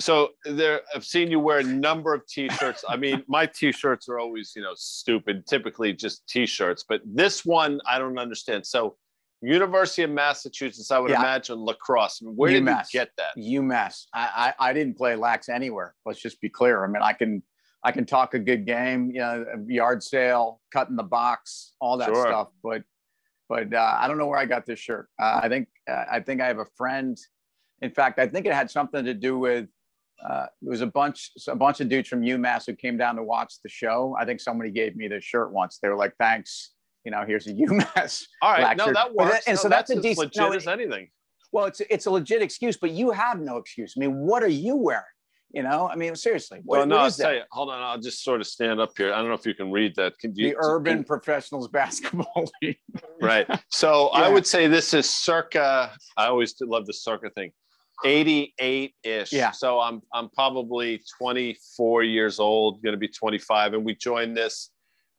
so there i've seen you wear a number of t-shirts i mean my t-shirts are always you know stupid typically just t-shirts but this one i don't understand so university of massachusetts i would Yeah. imagine lacrosse where did UMass. you get that UMass. I, I I didn't play lax anywhere. Let's just be clear. I mean, I can I can talk a good game, you know, yard sale, cutting the box, all that Sure. stuff. But but uh, I don't know where I got this shirt. Uh, I think uh, I think I have a friend. In fact, I think it had something to do with. Uh, there was a bunch, a bunch of dudes from UMass who came down to watch the show. I think somebody gave me this shirt once. They were like, "Thanks, you know, here's a UMass." all right no shirt. that works and No, so that's a decent- legit no, as anything Well, it's it's a legit excuse, but you have no excuse. I mean, what are you wearing? You know, I mean, seriously, what, well, no, what I'll tell that? you. Hold on, I'll just sort of stand up here. I don't know if you can read that. Can you? The Urban Professionals Basketball League. right. So I would say this is circa. I always love the circa thing. 88 ish. Yeah. So I'm I'm probably 24 years old, going to be 25, and we joined this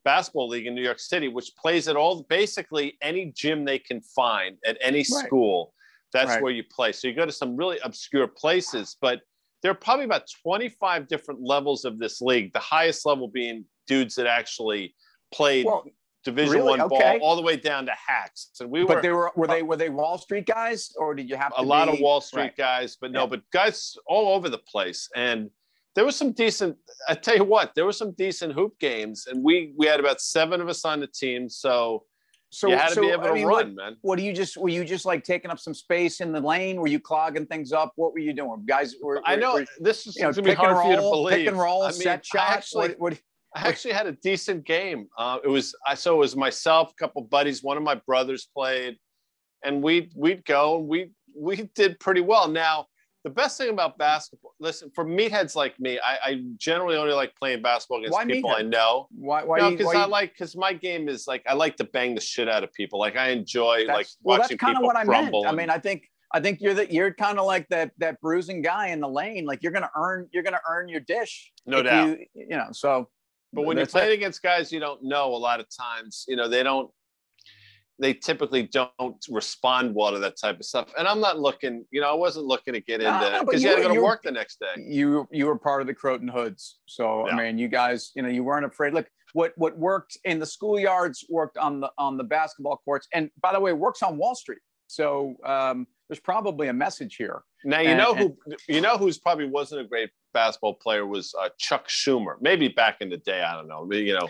basketball league in New York City, which plays at all basically any gym they can find at any Right. school. That's Right. where you play. So you go to some really obscure places, but there are probably about 25 different levels of this league. The highest level being dudes that actually played Well, Division really? One Okay. ball all the way down to hacks. And we were but they were were they were they Wall Street guys, or did you have to a lot be- of Wall Street Right. guys, but no, Yeah. but guys all over the place. And there was some decent. I tell you what, there were some decent hoop games, and we we had about seven of us on the team, so, So you had to so, be able to I mean, run, What, man. what do you just were you just like taking up some space in the lane? Were you clogging things up? What were you doing, guys? Were, I know were, this is you know, to be pick and for you to roll, believe. pick and roll, I mean, set I shot. actually, what, what, I actually had a decent game. Uh, it was I so it was myself, a couple buddies, one of my brothers played, and we we'd go and we we did pretty well. Now the best thing about basketball, listen, for meatheads like me, I, I generally only like playing basketball against Why people I know. why? Why? no, because I like because my game is like I like to bang the shit out of people. Like I enjoy That's, like well, that's watching kind of people what I meant. crumble. I mean, I think I think you're that you're kind of like that that bruising guy in the lane. Like you're gonna earn you're gonna earn your dish. No doubt. You, you know, so. But when you're playing it. against guys you don't know, a lot of times, you know, they don't, they typically don't respond well to that type of stuff. And I'm not looking, you know, I wasn't looking to get No, into no, it but because you you had to were- go to work the next day. you you were part of the Croton Hoods. So Yeah. I mean, you guys, you know, you weren't afraid. Look, what what worked in the schoolyards worked on the on the basketball courts, and by the way, works on Wall Street. So um, there's probably a message here. Now you And- know who you know who's probably wasn't a great basketball player was uh, Chuck Schumer. Maybe back in the day, I don't know. You know,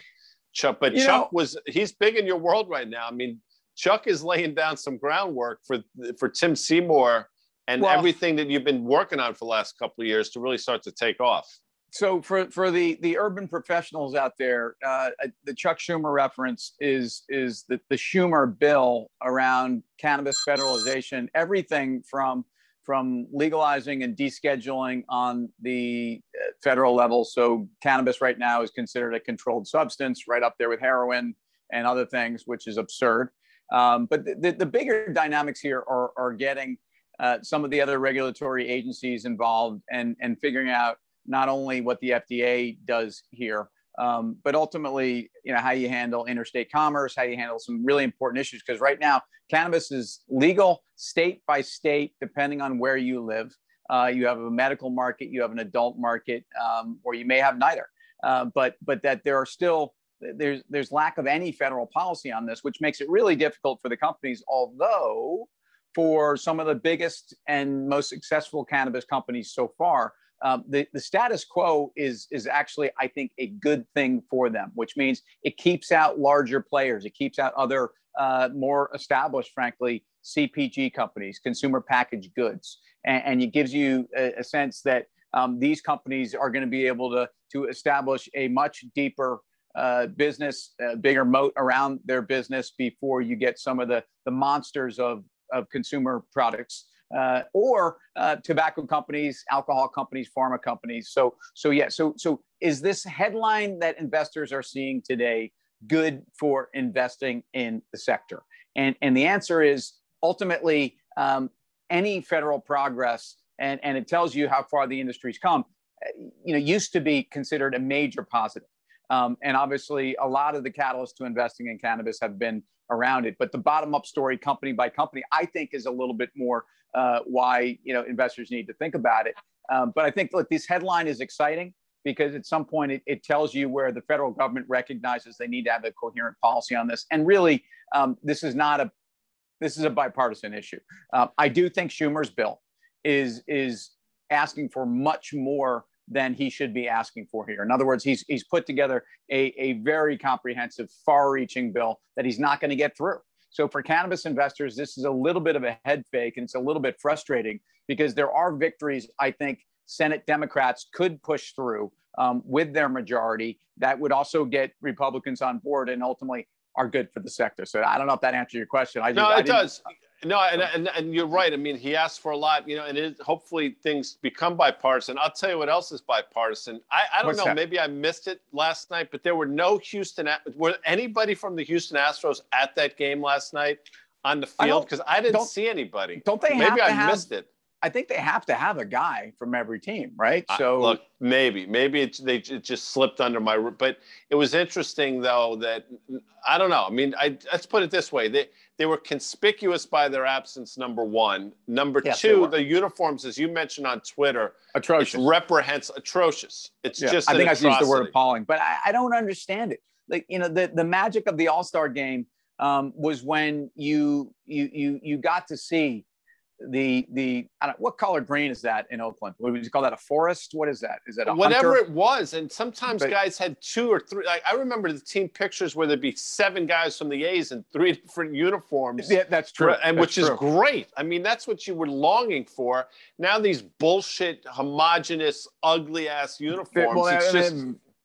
Chuck, but Chuck know- was he's big in your world right now. I mean, Chuck is laying down some groundwork for for Tim Seymour and Well- everything that you've been working on for the last couple of years to really start to take off. So for for the the urban professionals out there, uh, the Chuck Schumer reference is is the, the Schumer bill around cannabis federalization. Everything from from legalizing and descheduling on the uh, federal level. So cannabis right now is considered a controlled substance, right up there with heroin and other things, which is absurd. Um, but the, the, the bigger dynamics here are, are getting uh, some of the other regulatory agencies involved and, and figuring out not only what the FDA does here, um, but ultimately, you know, how you handle interstate commerce, how you handle some really important issues. Because right now, cannabis is legal state by state, depending on where you live. Uh, you have a medical market, you have an adult market, um, or you may have neither. Uh, but but that there are still there's there's lack of any federal policy on this, which makes it really difficult for the companies. Although for some of the biggest and most successful cannabis companies so far, um, the, the status quo is is actually I think a good thing for them, which means it keeps out larger players, it keeps out other uh, more established, frankly, CPG companies, consumer packaged goods, and, and it gives you a, a sense that um, these companies are going to be able to to establish a much deeper uh, business, bigger moat around their business before you get some of the the monsters of of consumer products uh, or uh, tobacco companies, alcohol companies, pharma companies. So, so yeah. So, so is this headline that investors are seeing today good for investing in the sector? And and the answer is ultimately um, any federal progress, and and it tells you how far the industry's come. uh, You know, used to be considered a major positive. Um, and obviously, a lot of the catalysts to investing in cannabis have been around it. But the bottom up story, company by company, I think is a little bit more uh, why you know investors need to think about it. Um, but I think, look, this headline is exciting because at some point it, it, tells you where the federal government recognizes they need to have a coherent policy on this. And really, um, this is not a this is a bipartisan issue. Uh, I do think Schumer's bill is is asking for much more than he should be asking for here. In other words, he's he's put together a, a very comprehensive, far-reaching bill that he's not going to get through. So for cannabis investors, this is a little bit of a head fake, and it's a little bit frustrating because there are victories I think Senate Democrats could push through um, with their majority that would also get Republicans on board and ultimately are good for the sector. So I don't know if that answers your question. I just, no, it does. No, and, and, and you're right. I mean, he asked for a lot, you know, and it, hopefully things become bipartisan. I'll tell you what else is bipartisan. I, I don't What's know, that? maybe I missed it last night, but there were no Houston. Were anybody from the Houston Astros at that game last night on the field? Because I, I, didn't see anybody. Don't they? Maybe I have, missed it. I think they have to have a guy from every team, right? So look, maybe, maybe it, they it just slipped under my. But it was interesting though that I don't know. I mean, I let's put it this way: they they were conspicuous by their absence. Number one, number yes, two, the uniforms, as you mentioned on Twitter, atrocious, it's reprehensible, atrocious. It's yeah, just. I think I used the word appalling, but I, I don't understand it. Like you know, the the magic of the All Star game um, was when you you you you got to see the the what color green is that in Oakland? What would you call that? A forest? What is that? Is that a whatever hunter? it was? And sometimes but, guys had two or three. Like I remember the team pictures where there'd be seven guys from the A's in three different uniforms. Yeah, that's true. And that's which true. is great. I mean, that's what you were longing for. Now these bullshit, homogenous, ugly ass uniforms. Well, it's just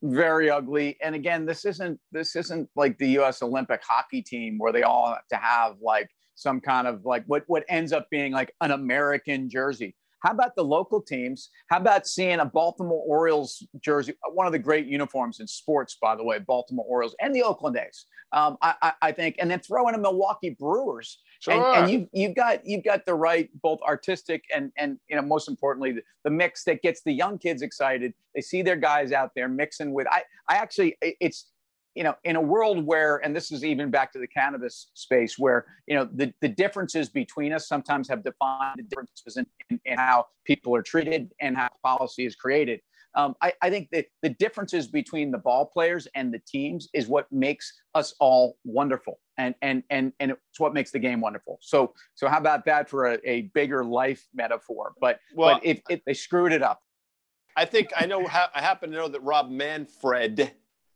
very ugly. And again, this isn't this isn't like the U.S. Olympic hockey team where they all have to have like some kind of like what what ends up being like an American jersey. How about the local teams? How about seeing a Baltimore Orioles jersey? One of the great uniforms in sports, by the way, Baltimore Orioles and the Oakland A's. Um, I, I, I, think, and then throw in a Milwaukee Brewers, sure. and, and you you've got you've got the right both artistic and and you know most importantly the, the mix that gets the young kids excited. They see their guys out there mixing with. I I actually it's you know, in a world where, and this is even back to the cannabis space, where you know the, the differences between us sometimes have defined the differences in, in, in how people are treated and how policy is created. Um, I, I, think that the differences between the ball players and the teams is what makes us all wonderful, and and and and it's what makes the game wonderful. So so how about that for a, a bigger life metaphor? But well, but if, if they screwed it up, I think I know. I happen to know that Rob Manfred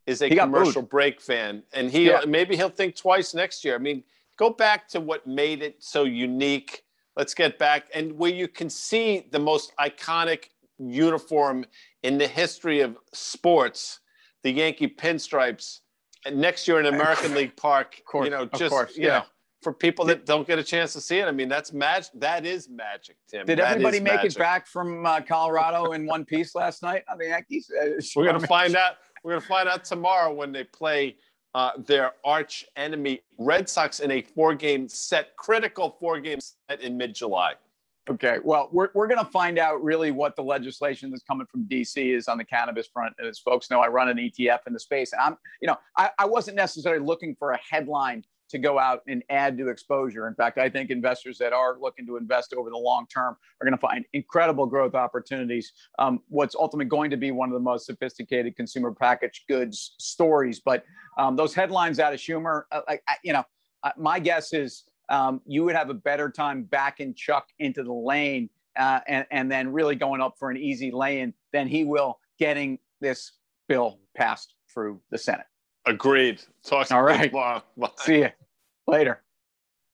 is a commercial break fan, and he yeah. maybe he'll think twice next year. I mean, go back to what made it so unique. Let's get back and where you can see the most iconic uniform in the history of sports, the Yankee pinstripes. And next year in American League Park, course, you know, just course, you yeah. know, for people that don't get a chance to see it. I mean, that's magic. That is magic, Tim. Did that everybody make magic. it back from uh, Colorado in one piece last night on the Yankees? Uh, We're gonna find out. We're going to find out tomorrow when they play uh, their arch enemy Red Sox in a four-game set, critical four-game set in mid-July. Okay, well, we're, we're going to find out really what the legislation that's coming from DC is on the cannabis front. As folks know, I run an ETF in the space, and I'm, you know, I, I wasn't necessarily looking for a headline to go out and add to exposure. In fact, I think investors that are looking to invest over the long term are going to find incredible growth opportunities. Um, what's ultimately going to be one of the most sophisticated consumer packaged goods stories. But um, those headlines out of Schumer, uh, like you know, uh, my guess is um, you would have a better time backing Chuck into the lane uh, and, and then really going up for an easy lane than he will getting this bill passed through the Senate. Agreed. Talk All right. Bye. See you later.